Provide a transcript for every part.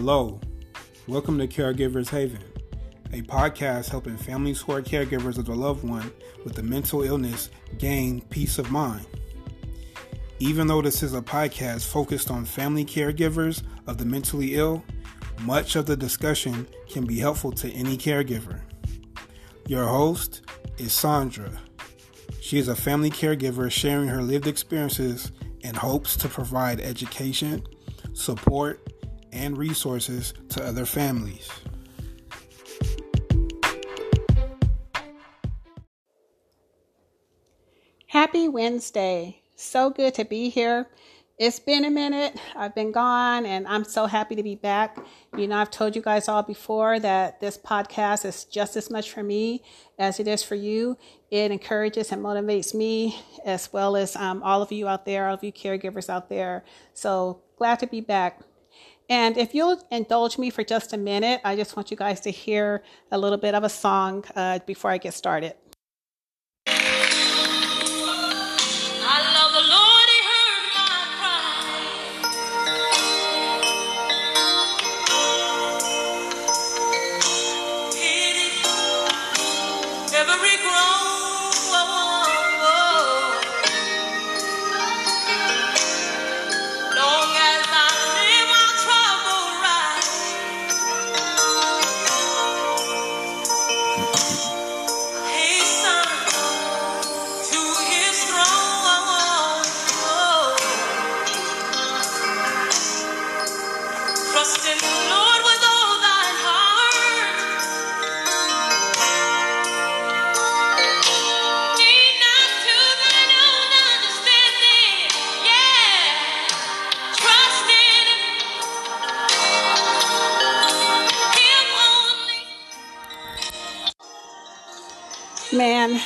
Hello, welcome to Caregivers Haven, a podcast helping families who are caregivers of their loved one with a mental illness gain peace of mind. Even though this is a podcast focused on family caregivers of the mentally ill, much of the discussion can be helpful to any caregiver. Your host is Sandra. She is a family caregiver sharing her lived experiences and hopes to provide education, support, and resources to other families. Happy Wednesday. So good to be here. It's been a minute. I've been gone and I'm so happy to be back. You know, I've told you guys all before that this podcast is just as much for me as it is for you. It encourages and motivates me as well as um, all of you out there, all of you caregivers out there. So glad to be back. And if you'll indulge me for just a minute, I just want you guys to hear a little bit of a song uh, before I get started. Man,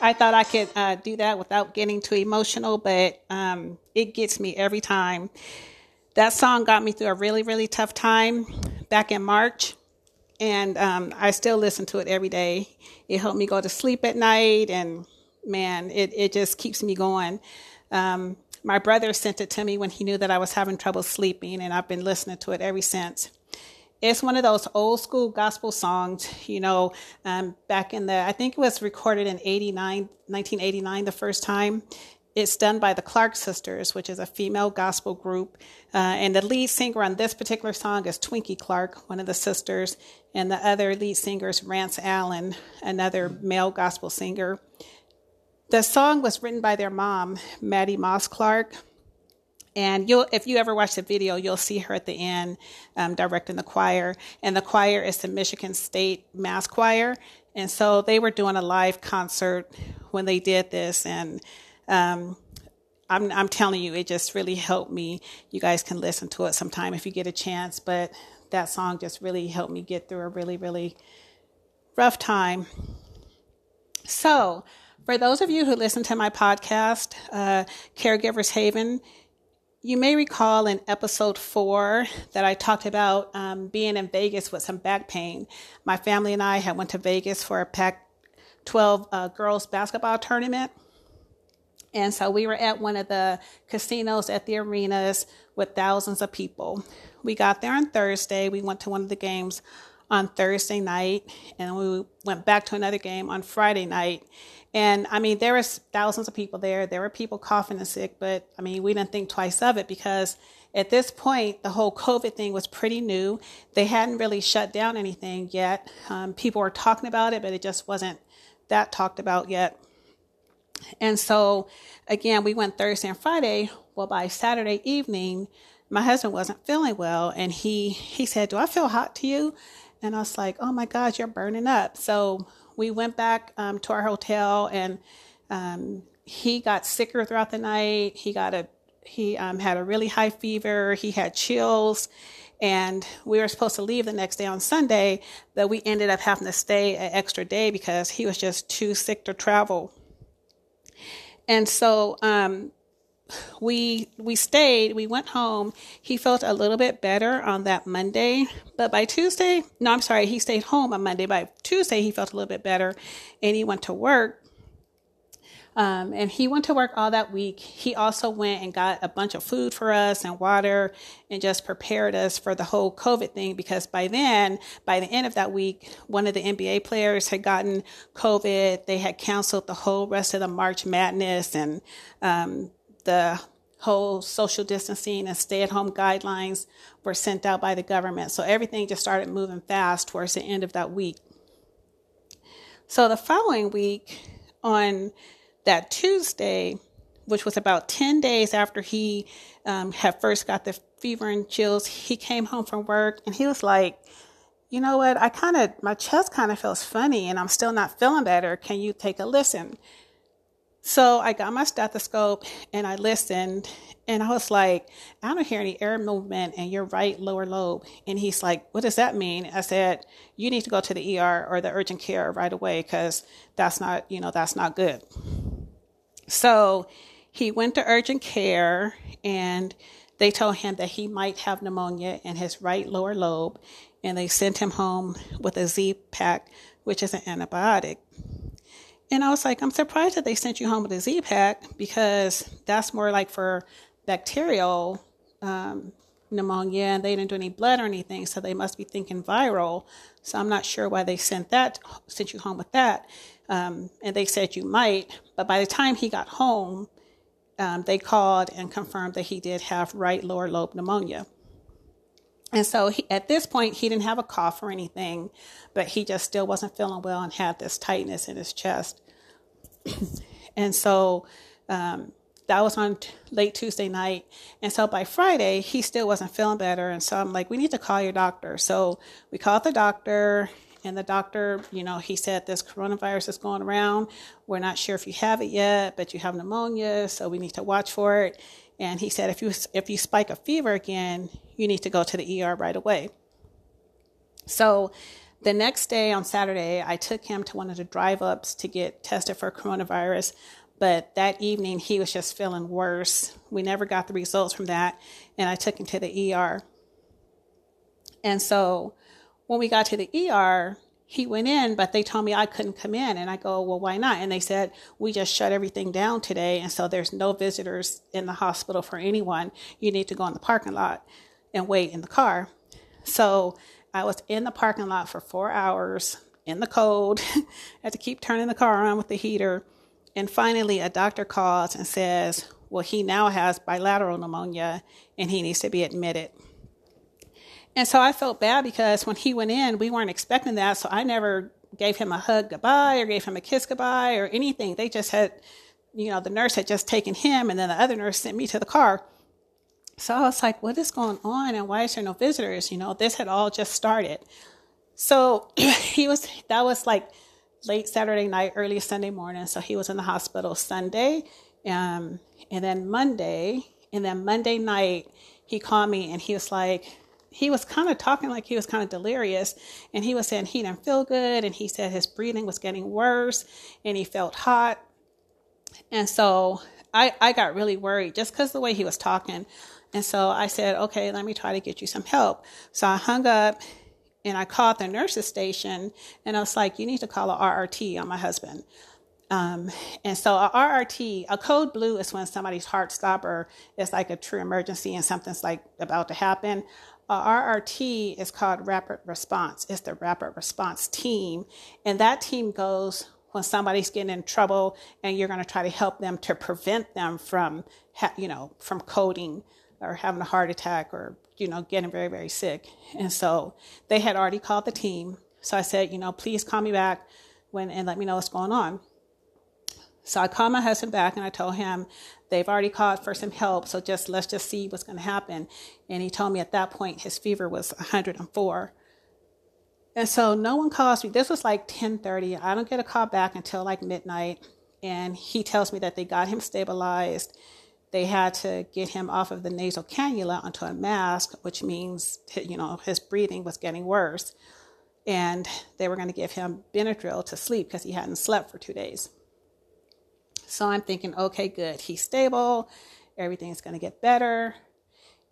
I thought I could uh, do that without getting too emotional, but um, it gets me every time. That song got me through a really, really tough time back in March, and um, I still listen to it every day. It helped me go to sleep at night, and man, it, it just keeps me going. Um, my brother sent it to me when he knew that I was having trouble sleeping, and I've been listening to it ever since it's one of those old school gospel songs, you know, um, back in the, I think it was recorded in 89, 1989, the first time. It's done by the Clark Sisters, which is a female gospel group. Uh, and the lead singer on this particular song is Twinkie Clark, one of the sisters. And the other lead singer is Rance Allen, another male gospel singer. The song was written by their mom, Mattie Moss Clark. And you'll, if you ever watch the video, you'll see her at the end um, directing the choir. And the choir is the Michigan State Mass Choir. And so they were doing a live concert when they did this. And um, I'm, I'm telling you, it just really helped me. You guys can listen to it sometime if you get a chance. But that song just really helped me get through a really, really rough time. So, for those of you who listen to my podcast, uh, Caregivers Haven, you may recall in episode four that I talked about um, being in Vegas with some back pain. My family and I had went to Vegas for a Pac-12 uh, girls basketball tournament, and so we were at one of the casinos at the arenas with thousands of people. We got there on Thursday. We went to one of the games on Thursday night, and we went back to another game on Friday night. And I mean, there was thousands of people there. There were people coughing and sick, but I mean, we didn't think twice of it because at this point, the whole COVID thing was pretty new. They hadn't really shut down anything yet. Um, people were talking about it, but it just wasn't that talked about yet. And so, again, we went Thursday and Friday. Well, by Saturday evening, my husband wasn't feeling well, and he he said, "Do I feel hot to you?" And I was like, "Oh my God, you're burning up." So we went back um, to our hotel and um, he got sicker throughout the night. He got a he um, had a really high fever. He had chills, and we were supposed to leave the next day on Sunday, but we ended up having to stay an extra day because he was just too sick to travel. And so um, we we stayed we went home he felt a little bit better on that monday but by tuesday no i'm sorry he stayed home on monday by tuesday he felt a little bit better and he went to work Um, and he went to work all that week. He also went and got a bunch of food for us and water and just prepared us for the whole COVID thing because by then, by the end of that week, one of the NBA players had gotten COVID. They had canceled the whole rest of the March Madness and um, the whole social distancing and stay at home guidelines were sent out by the government. So everything just started moving fast towards the end of that week. So the following week, on that Tuesday, which was about 10 days after he um, had first got the fever and chills, he came home from work and he was like, you know what? I kind of, my chest kind of feels funny and I'm still not feeling better. Can you take a listen? So I got my stethoscope and I listened and I was like, I don't hear any air movement in your right lower lobe. And he's like, What does that mean? I said, You need to go to the ER or the urgent care right away because that's not, you know, that's not good. So he went to urgent care and they told him that he might have pneumonia in his right lower lobe. And they sent him home with a Z pack, which is an antibiotic. And I was like, I'm surprised that they sent you home with a Z pack because that's more like for bacterial um, pneumonia and they didn't do any blood or anything. So they must be thinking viral. So I'm not sure why they sent that, sent you home with that. Um, and they said you might. But by the time he got home, um, they called and confirmed that he did have right lower lobe pneumonia. And so he, at this point, he didn't have a cough or anything, but he just still wasn't feeling well and had this tightness in his chest. and so um, that was on t- late Tuesday night. And so by Friday, he still wasn't feeling better. And so I'm like, we need to call your doctor. So we called the doctor. And the doctor, you know, he said this coronavirus is going around. We're not sure if you have it yet, but you have pneumonia, so we need to watch for it. And he said, if you if you spike a fever again, you need to go to the ER right away. So the next day on Saturday, I took him to one of the drive ups to get tested for coronavirus. But that evening, he was just feeling worse. We never got the results from that. And I took him to the ER. And so when we got to the ER, he went in, but they told me I couldn't come in. And I go, well, why not? And they said, we just shut everything down today. And so there's no visitors in the hospital for anyone. You need to go in the parking lot and wait in the car. So I was in the parking lot for four hours in the cold. I had to keep turning the car on with the heater. And finally, a doctor calls and says, well, he now has bilateral pneumonia and he needs to be admitted. And so I felt bad because when he went in, we weren't expecting that. So I never gave him a hug goodbye or gave him a kiss goodbye or anything. They just had, you know, the nurse had just taken him and then the other nurse sent me to the car. So I was like, what is going on and why is there no visitors? You know, this had all just started. So he was, that was like late Saturday night, early Sunday morning. So he was in the hospital Sunday. Um, and then Monday, and then Monday night, he called me and he was like, he was kind of talking like he was kind of delirious and he was saying he didn't feel good and he said his breathing was getting worse and he felt hot and so i i got really worried just because the way he was talking and so i said okay let me try to get you some help so i hung up and i called the nurses station and i was like you need to call a rrt on my husband um, and so a RRT, a code blue is when somebody's heart stop or it's like a true emergency and something's like about to happen. A RRT is called Rapid Response. It's the Rapid Response Team. And that team goes when somebody's getting in trouble and you're going to try to help them to prevent them from, you know, from coding or having a heart attack or, you know, getting very, very sick. And so they had already called the team. So I said, you know, please call me back when and let me know what's going on. So I called my husband back and I told him they've already called for some help. So just let's just see what's going to happen. And he told me at that point his fever was 104. And so no one calls me. This was like 10:30. I don't get a call back until like midnight. And he tells me that they got him stabilized. They had to get him off of the nasal cannula onto a mask, which means you know his breathing was getting worse. And they were going to give him Benadryl to sleep because he hadn't slept for two days. So I'm thinking, okay, good. He's stable. Everything's going to get better.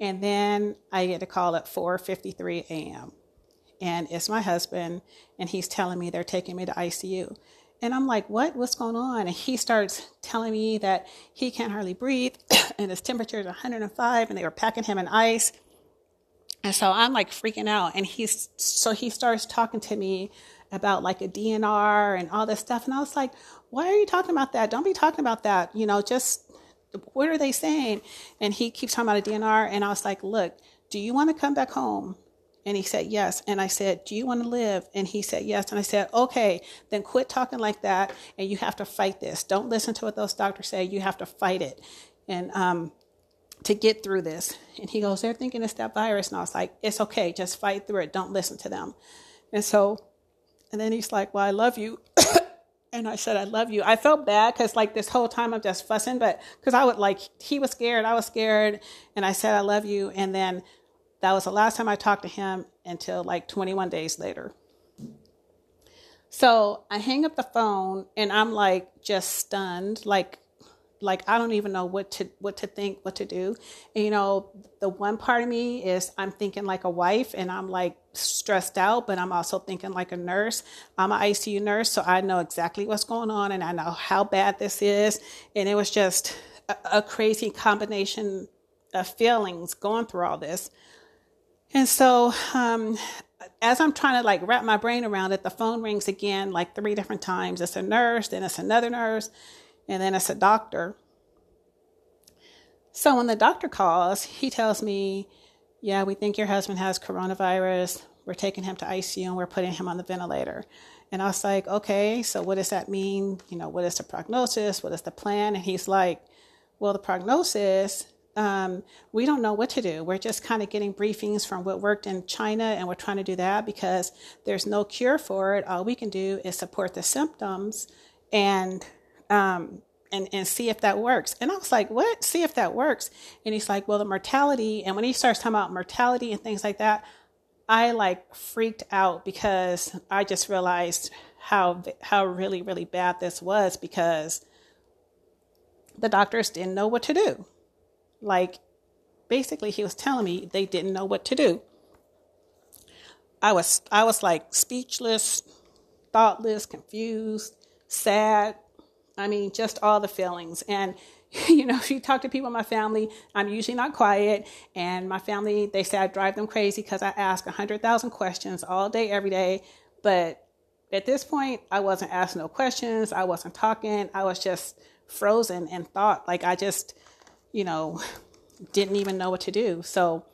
And then I get a call at 4:53 a.m. And it's my husband, and he's telling me they're taking me to ICU. And I'm like, what? What's going on? And he starts telling me that he can't hardly breathe and his temperature is 105 and they were packing him in ice. And so I'm like freaking out. And he's, so he starts talking to me about like a DNR and all this stuff. And I was like, why are you talking about that? Don't be talking about that. You know, just what are they saying? And he keeps talking about a DNR. And I was like, look, do you want to come back home? And he said, Yes. And I said, Do you want to live? And he said, Yes. And I said, Okay, then quit talking like that. And you have to fight this. Don't listen to what those doctors say. You have to fight it. And, um, to get through this. And he goes, They're thinking it's that virus. And I was like, It's okay. Just fight through it. Don't listen to them. And so, and then he's like, Well, I love you. and I said, I love you. I felt bad because, like, this whole time I'm just fussing, but because I would, like, he was scared, I was scared. And I said, I love you. And then that was the last time I talked to him until like 21 days later. So I hang up the phone and I'm like just stunned, like like I don't even know what to what to think, what to do. And, you know, the one part of me is I'm thinking like a wife and I'm like stressed out, but I'm also thinking like a nurse. I'm an ICU nurse, so I know exactly what's going on and I know how bad this is. And it was just a, a crazy combination of feelings going through all this. And so, um, as I'm trying to like wrap my brain around it, the phone rings again like three different times. It's a nurse, then it's another nurse, and then it's a doctor. So when the doctor calls, he tells me, Yeah, we think your husband has coronavirus. We're taking him to ICU and we're putting him on the ventilator. And I was like, Okay, so what does that mean? You know, what is the prognosis? What is the plan? And he's like, Well, the prognosis um, we don't know what to do. We're just kind of getting briefings from what worked in China, and we're trying to do that because there's no cure for it. All we can do is support the symptoms and um, and and see if that works. And I was like, what? See if that works. And he's like, well, the mortality. And when he starts talking about mortality and things like that, I like freaked out because I just realized how how really really bad this was because the doctors didn't know what to do. Like, basically, he was telling me they didn't know what to do. I was, I was like speechless, thoughtless, confused, sad. I mean, just all the feelings. And, you know, if you talk to people in my family, I'm usually not quiet. And my family, they say I drive them crazy because I ask 100,000 questions all day, every day. But at this point, I wasn't asking no questions. I wasn't talking. I was just frozen in thought. Like I just, you know, didn't even know what to do. So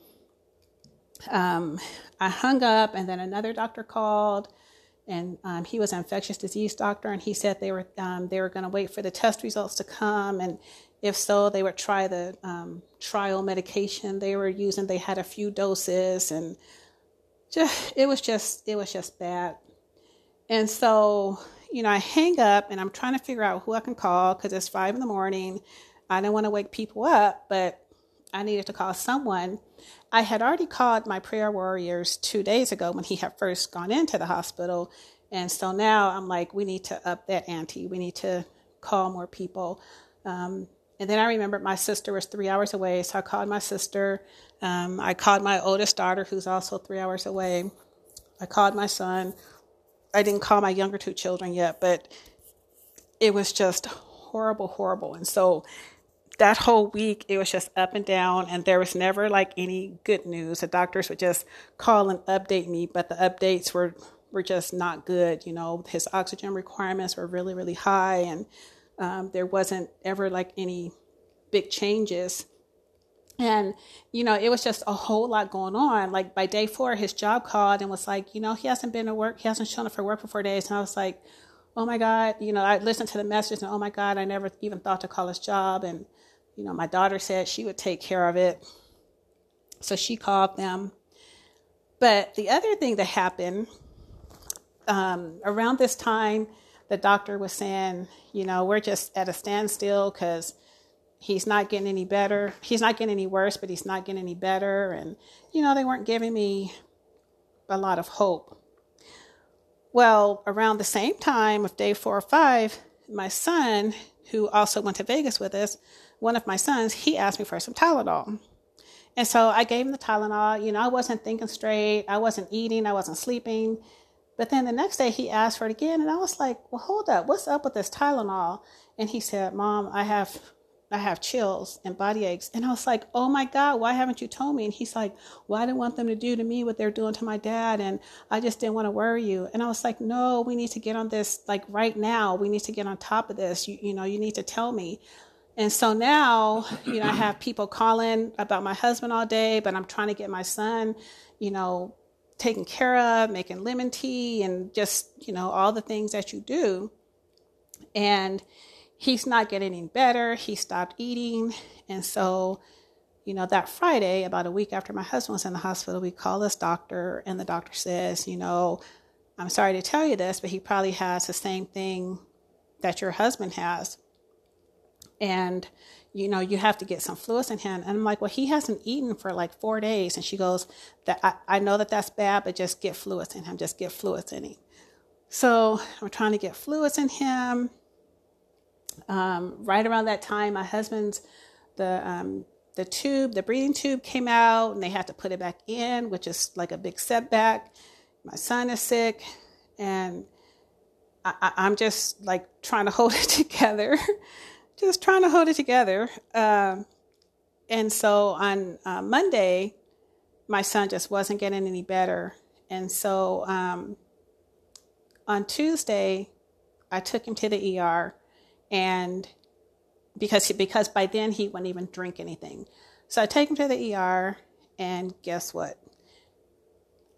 um, I hung up, and then another doctor called, and um, he was an infectious disease doctor, and he said they were um, they were going to wait for the test results to come, and if so, they would try the um, trial medication they were using. They had a few doses, and just it was just it was just bad. And so, you know, I hang up, and I'm trying to figure out who I can call because it's five in the morning. I didn't want to wake people up, but I needed to call someone. I had already called my prayer warriors two days ago when he had first gone into the hospital. And so now I'm like, we need to up that ante. We need to call more people. Um, and then I remembered my sister was three hours away. So I called my sister. Um, I called my oldest daughter, who's also three hours away. I called my son. I didn't call my younger two children yet, but it was just horrible, horrible. And so that whole week it was just up and down and there was never like any good news. The doctors would just call and update me but the updates were were just not good you know? His oxygen requirements were really really high and um, there wasn't ever like any big changes. And you know it was just a whole lot going on. Like by day four his job called and was like you know he hasn't been to work he hasn't shown up for work for four days. And i was like oh my god you know i listened to the message and oh my god i never even thought to call his job. And you know, my daughter said she would take care of it. So she called them. But the other thing that happened um, around this time, the doctor was saying, you know, we're just at a standstill because he's not getting any better. He's not getting any worse, but he's not getting any better. And, you know, they weren't giving me a lot of hope. Well, around the same time of day four or five, my son, who also went to Vegas with us, one of my sons, he asked me for some Tylenol. And so I gave him the Tylenol. You know, I wasn't thinking straight. I wasn't eating. I wasn't sleeping. But then the next day he asked for it again, and I was like, "Well, hold up, what's up with this Tylenol?" And he said, "Mom, I have I have chills and body aches. And I was like, oh my God, why haven't you told me? And he's like, well, I didn't want them to do to me what they're doing to my dad. And I just didn't want to worry you. And I was like, no, we need to get on this like right now. We need to get on top of this. You, you know, you need to tell me. And so now, you know, I have people calling about my husband all day, but I'm trying to get my son, you know, taken care of, making lemon tea and just, you know, all the things that you do. And he's not getting any better. He stopped eating. And so, you know, that Friday, about a week after my husband was in the hospital, we call this doctor, and the doctor says, you know, I'm sorry to tell you this, but he probably has the same thing that your husband has. And, you know, you have to get some fluids in him. And I'm like, well, he hasn't eaten for like four days. And she goes, that I, I know that that's bad, but just get fluids in him. Just get fluids in him. So I'm trying to get fluids in him um, right around that time, my husband's the um, the tube, the breathing tube came out, and they had to put it back in, which is like a big setback. My son is sick, and I, am just like trying to hold it together, just trying to hold it together. Um, and so on uh, Monday, my son just wasn't getting any better, and so um, on Tuesday, I took him to the ER and because he, because by then he wouldn't even drink anything. So I take him to the ER, and guess what?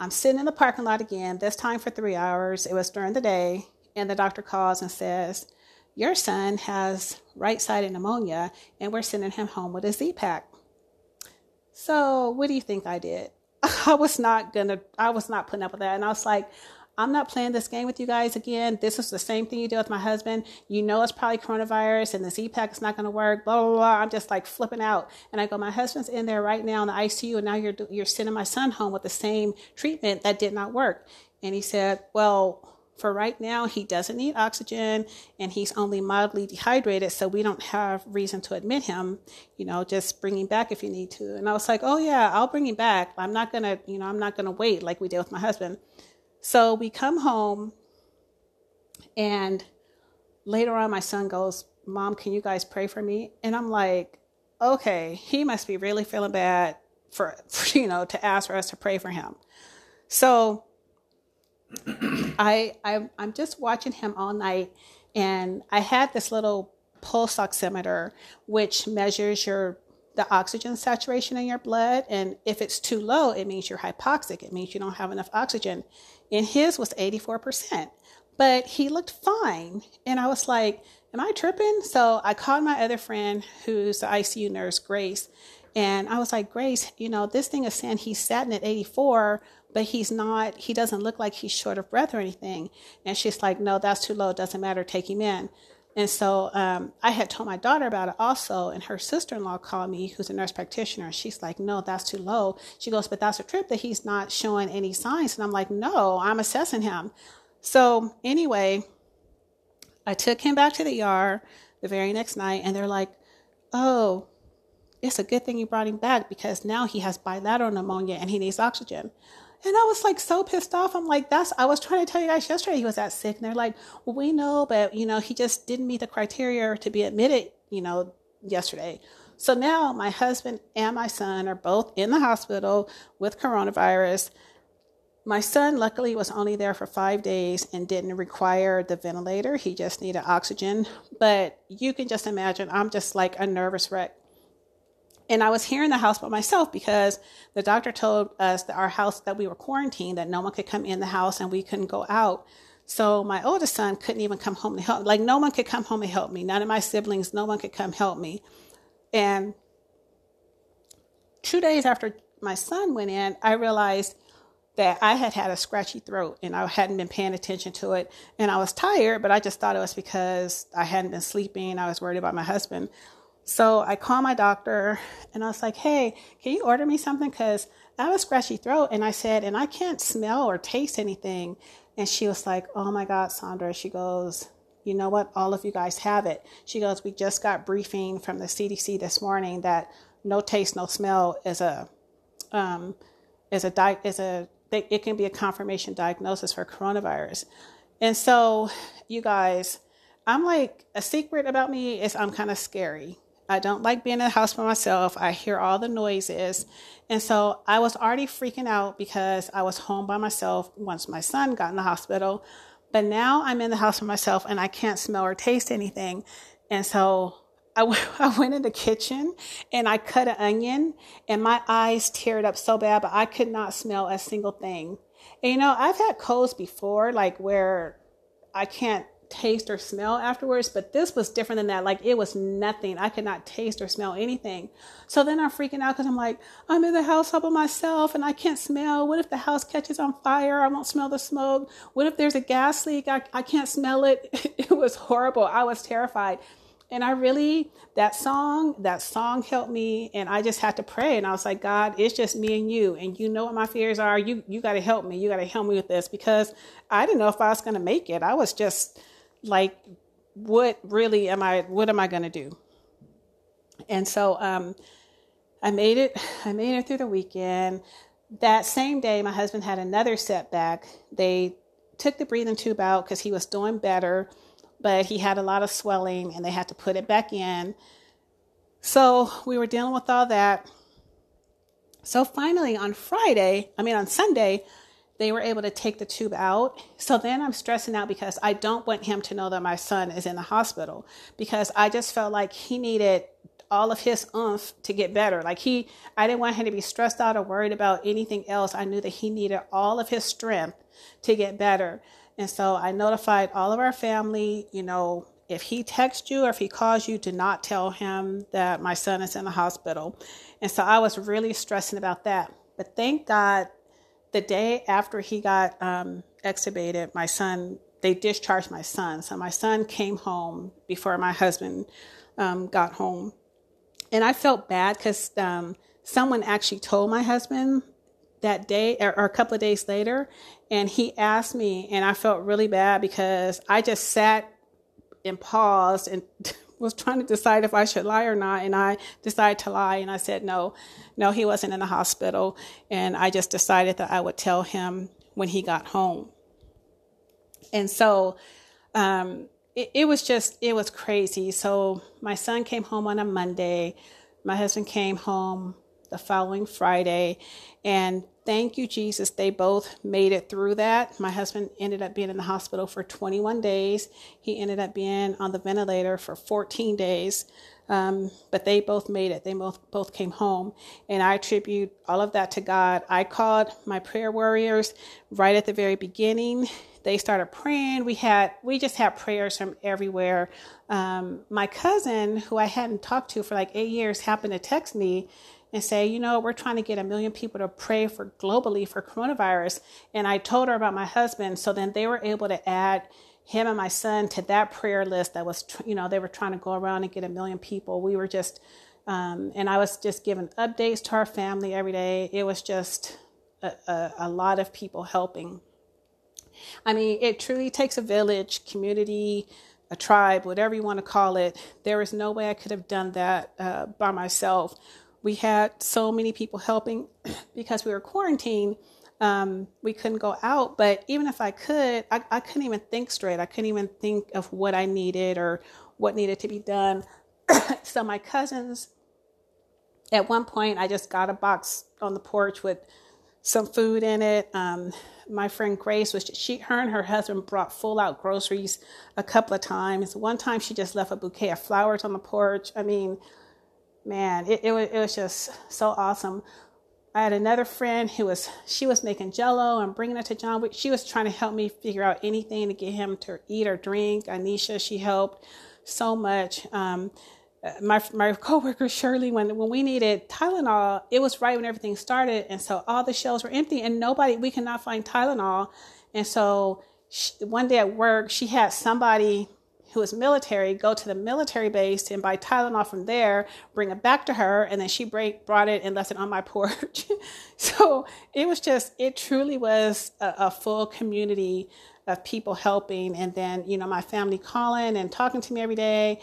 I'm sitting in the parking lot again. This time for three hours. It was during the day, and the doctor calls and says, "Your son has right-sided pneumonia, and we're sending him home with a Z pack. So what do you think I did? I was not gonna. I was not putting up with that, and I was like, I'm not playing this game with you guys again. This is the same thing you did with my husband. You know it's probably coronavirus and the Z pack is not going to work. Blah, blah, blah. I'm just like flipping out. And I go, my husband's in there right now in the ICU, and now you're you're sending my son home with the same treatment that did not work. And he said, well. For right now, he doesn't need oxygen and he's only mildly dehydrated, so we don't have reason to admit him. You know, just bring him back if you need to. And I was like, oh yeah, I'll bring him back. I'm not gonna, you know, I'm not gonna wait like we did with my husband. So we come home, and later on, my son goes, Mom, can you guys pray for me? And I'm like, okay, he must be really feeling bad for, for you know, to ask for us to pray for him. So I, I I'm just watching him all night, and I had this little pulse oximeter which measures your the oxygen saturation in your blood. And if it's too low, it means you're hypoxic. It means you don't have enough oxygen. And his was 84%. But he looked fine. And I was like, Am I tripping? So I called my other friend who's the ICU nurse, Grace. And I was like, Grace, you know, this thing is saying he's sat at 84, but he's not, he doesn't look like he's short of breath or anything. And she's like, no, that's too low. It doesn't matter. Take him in. And so um, I had told my daughter about it also, and her sister in law called me, who's a nurse practitioner. and She's like, No, that's too low. She goes, But that's a trip that he's not showing any signs. And I'm like, No, I'm assessing him. So anyway, I took him back to the ER the very next night, and they're like, Oh, it's a good thing you brought him back because now he has bilateral pneumonia and he needs oxygen. And I was like so pissed off. I'm like, that's, I was trying to tell you guys yesterday he was that sick. And they're like, well, we know, but you know, he just didn't meet the criteria to be admitted, you know, yesterday. So now my husband and my son are both in the hospital with coronavirus. My son, luckily, was only there for five days and didn't require the ventilator. He just needed oxygen. But you can just imagine, I'm just like a nervous wreck and I was here in the house by myself because the doctor told us that our house that we were quarantined, that no one could come in the house and we couldn't go out. So my oldest son couldn't even come home to help. Like no one could come home and help me. None of my siblings, no one could come help me. And two days after my son went in, I realized that I had had a scratchy throat and I hadn't been paying attention to it. And I was tired, but I just thought it was because I hadn't been sleeping. I was worried about my husband. So I called my doctor and I was like, hey, can you order me something? Because I have a scratchy throat. And I said, and I can't smell or taste anything. And she was like, oh my God, Sandra. She goes, you know what? All of you guys have it. She goes, we just got briefing from the CDC this morning that no taste, no smell is a, um, is a di- is a it can be a confirmation diagnosis for coronavirus. And so, you guys, I'm like, a secret about me is I'm kind of scary. I don't like being in the house by myself. I hear all the noises. And so I was already freaking out because I was home by myself once my son got in the hospital. But now I'm in the house by myself and I can't smell or taste anything. And so I, w- I went in the kitchen and I cut an onion and my eyes teared up so bad, but I could not smell a single thing. And, you know, I've had colds before, like where I can't taste or smell afterwards, but this was different than that. Like it was nothing. I could not taste or smell anything. So then I'm freaking out because I'm like, I'm in the house all by myself and I can't smell. What if the house catches on fire? I won't smell the smoke. What if there's a gas leak? I, I can't smell it. it was horrible. I was terrified. And I really, that song, that song helped me. And I just had to pray. And I was like, God, it's just me and you. And you know what my fears are. You, you got to help me. You got to help me with this because I didn't know if I was going to make it. I was just, like what really am I what am I going to do? And so um, I made it I made it through the weekend. That same day my husband had another setback. They took the breathing tube out cuz he was doing better, but he had a lot of swelling and they had to put it back in. So we were dealing with all that. So finally on Friday, I mean on Sunday, they were able to take the tube out. So then I'm stressing out because I don't want him to know that my son is in the hospital because I just felt like he needed all of his oomph to get better. Like he, I didn't want him to be stressed out or worried about anything else. I knew that he needed all of his strength to get better. And so I notified all of our family, you know, if he texts you or if he calls you, do not tell him that my son is in the hospital. And so I was really stressing about that. But thank God the day after he got um, extubated, my son, they discharged my son. So my son came home before my husband um, got home. And I felt bad because um, someone actually told my husband that day or, or, a couple of days later. And he asked me, and I felt really bad because I just sat and paused and was trying to decide if I should lie or not, and I decided to lie, and I said no, no, he wasn't in the hospital, and I just decided that I would tell him when he got home. And so um, it, it was just it was crazy. So my son came home on a Monday, my husband came home the following Friday, and thank you, Jesus. They both made it through that. My husband ended up being in the hospital for 21 days. He ended up being on the ventilator for 14 days. Um, but they both made it. They both both came home, and I attribute all of that to God. I called my prayer warriors right at the very beginning. They started praying. We had we just had prayers from everywhere. Um, my cousin, who I hadn't talked to for like eight years, happened to text me and say, you know, we're trying to get a million people to pray for globally for coronavirus. And I told her about my husband. So then they were able to add him and my son to that prayer list that was, you know, they were trying to go around and get a million people. We were just, um, and I was just giving updates to our family every day. It was just a, a, a lot of people helping. I mean, it truly takes a village, community, a tribe, whatever you want to call it. There is no way I could have done that uh, by myself we had so many people helping because we were quarantined. Um, we couldn't go out, but even if I could, I, I couldn't even think straight. I couldn't even think of what I needed or what needed to be done. so my cousins, at one point, I just got a box on the porch with some food in it. Um, my friend Grace was she her and her husband brought full out groceries a couple of times. One time she just left a bouquet of flowers on the porch. I mean, man, it, it, was, it was just so awesome. I had another friend who was she was making Jello and bringing it to John. She was trying to help me figure out anything to get him to eat or drink. Anisha, she helped so much. Um, my my coworker Shirley, when when we needed Tylenol, it was right when everything started, and so all the shelves were empty, and nobody we could not find Tylenol, and so she, one day at work, she had somebody who was military go to the military base and buy Tylenol from there, bring it back to her, and then she brought it and left it on my porch. so it was just, it truly was a, a, full community of people helping. And then, you know, my family calling and talking to me every day.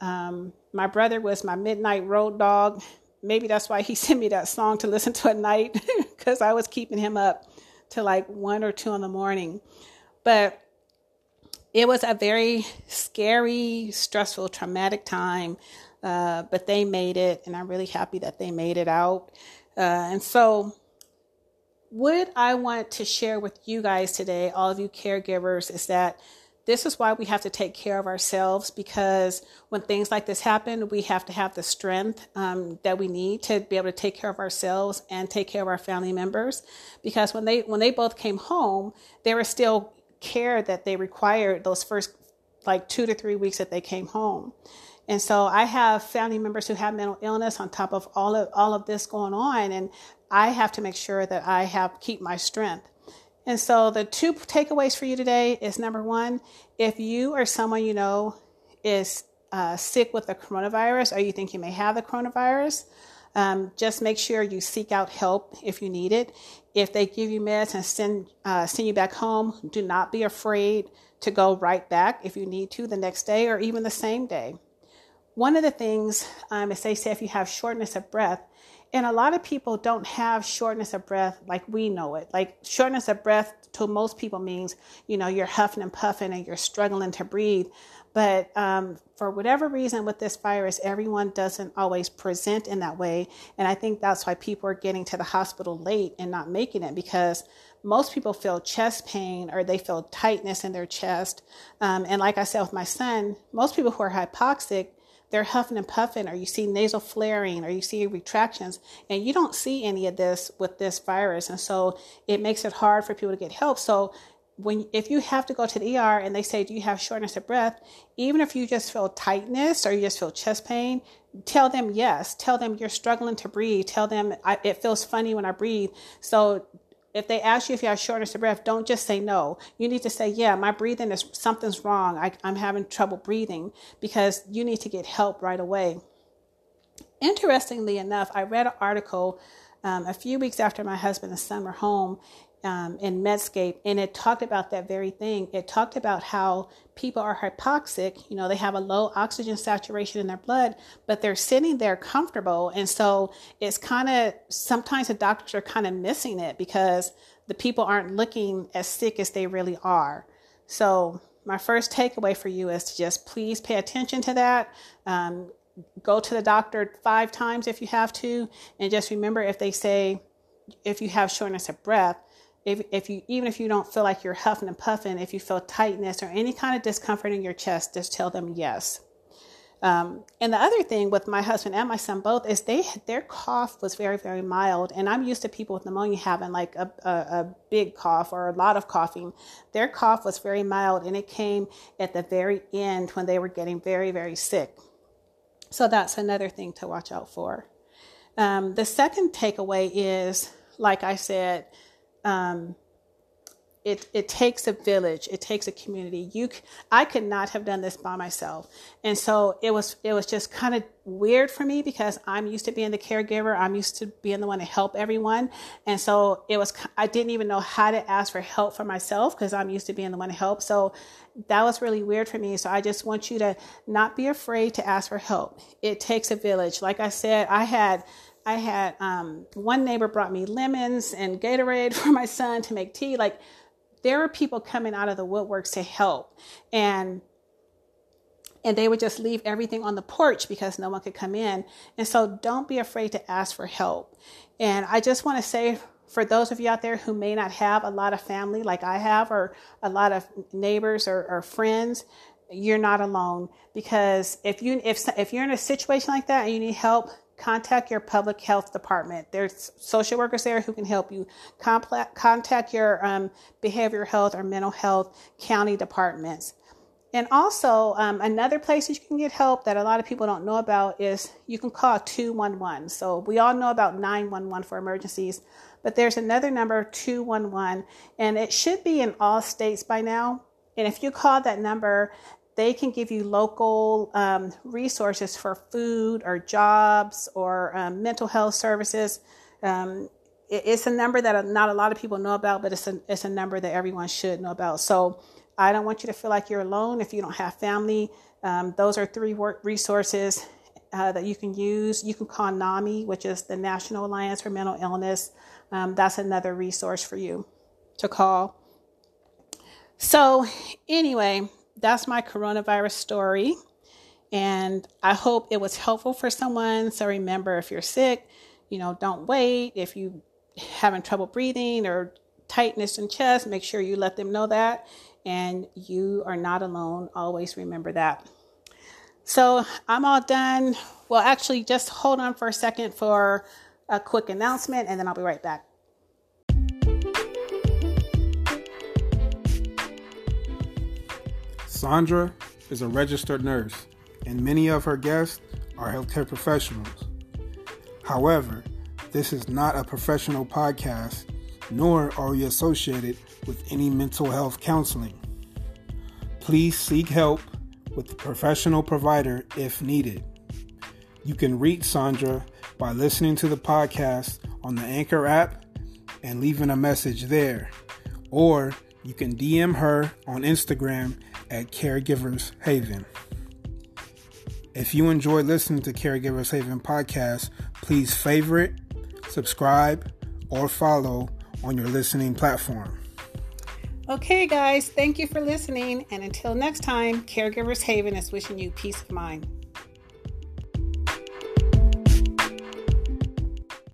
Um, my brother was my midnight road dog. Maybe that's why he sent me that song to listen to at night because I was keeping him up to like one or two in the morning. But it was a very scary, stressful, traumatic time. Uh, but they made it, and I'm really happy that they made it out. Uh, and so, what I want to share with you guys today, all of you caregivers, is that this is why we have to take care of ourselves because when things like this happen, we have to have the strength um, that we need to be able to take care of ourselves and take care of our family members. Because when they when they both came home, they were still care that they required those first like two to three weeks that they came home. And so I have family members who have mental illness on top of all of all of this going on, and I have to make sure that I have keep my strength. And so the two takeaways for you today is number one, if you or someone you know is uh, sick with the coronavirus or you think you may have the coronavirus, um, just make sure you seek out help if you need it. If they give you meds and send uh, send you back home, do not be afraid to go right back if you need to the next day or even the same day. One of the things um, is they say if you have shortness of breath, and a lot of people don't have shortness of breath like we know it. Like shortness of breath to most people means, you know, you're huffing and puffing and you're struggling to breathe. But um, for whatever reason with this virus, everyone doesn't always present in that way. And I think that's why people are getting to the hospital late and not making it because most people feel chest pain or they feel tightness in their chest. Um, and like I said with my son, most people who are hypoxic, they're huffing and puffing, or you see nasal flaring, or you see retractions, and you don't see any of this with this virus. And so it makes it hard for people to get help. So when if you have to go to the ER and they say, Do you have shortness of breath? Even if you just feel tightness or you just feel chest pain, tell them yes. Tell them you're struggling to breathe. Tell them it feels funny when I breathe. So if they ask you if you have shortness of breath, don't just say no. You need to say, yeah, my breathing is something's wrong. I, I'm having trouble breathing because you need to get help right away. Interestingly enough, I read an article um, a few weeks after my husband and son were home, um, in Medscape, and it talked about that very thing. It talked about how people are hypoxic, you know, they have a low oxygen saturation in their blood, but they're sitting there comfortable. And so it's kind of sometimes the doctors are kind of missing it because the people aren't looking as sick as they really are. So, my first takeaway for you is to just please pay attention to that. Um, go to the doctor five times if you have to, and just remember if they say, if you have shortness of breath, if, if you even if you don't feel like you're huffing and puffing if you feel tightness or any kind of discomfort in your chest just tell them yes. Um, and the other thing with my husband and my son both is they their cough was very very mild. And i'm used to people with pneumonia having like a, a, a big cough or a lot of coughing. Their cough was very mild and it came at the very end when they were getting very very sick. So that's another thing to watch out for. Um, the second takeaway is like i said um, it it takes a village it takes a community. You i could not have done this by myself. And so it was it was just kind of weird for me because i'm used to being the caregiver. I'm used to being the one to help everyone. And so it was i didn't even know how to ask for help for myself because i'm used to being the one to help. So that was really weird for me. So i just want you to not be afraid to ask for help. It takes a village. Like i said i had I had um, one neighbor brought me lemons and Gatorade for my son to make tea. Like there were people coming out of the woodworks to help, and and they would just leave everything on the porch because no one could come in. And so don't be afraid to ask for help. And I just want to say for those of you out there who may not have a lot of family like I have, or a lot of neighbors or, or friends, you're not alone because if you if if you're in a situation like that and you need help contact your public health department. There's social workers there who can help you. contact your um, behavioral health or mental health county departments. And also, um, another place that you can get help that a lot of people don't know about is you can call 211. So, we all know about 911 for emergencies, but there's another number, 211, and it should be in all states by now. And if you call that number, they can give you local um, resources for food or jobs or um, mental health services. Um, it, it's a number that not a lot of people know about, but it's a, it's a number that everyone should know about. So I don't want you to feel like you're alone if you don't have family. Um, those are three work resources uh, that you can use. You can call NAMI, which is the National Alliance for Mental Illness. Um, that's another resource for you. to call. So, anyway, that's my coronavirus story. And I hope it was helpful for someone. So remember, if you're sick, you know, don't wait. If you having trouble breathing or tightness in chest, make sure you let them know that. And you are not alone. Always remember that. So I'm all done. Well, actually, just hold on for a second for a quick announcement, and then I'll be right back. Sandra is a registered nurse, and many of her guests are healthcare professionals. However, this is not a professional podcast, nor are we associated with any mental health counseling. Please seek help with a professional provider if needed. You can reach Sandra by listening to the podcast on the Anchor app and leaving a message there, or you can DM her on Instagram at Caregivers Haven. If you enjoy listening to Caregivers Haven podcast, please favorite, subscribe, or follow on your listening platform. Okay, guys, thank you for listening. And until next time, Caregivers Haven is wishing you peace of mind.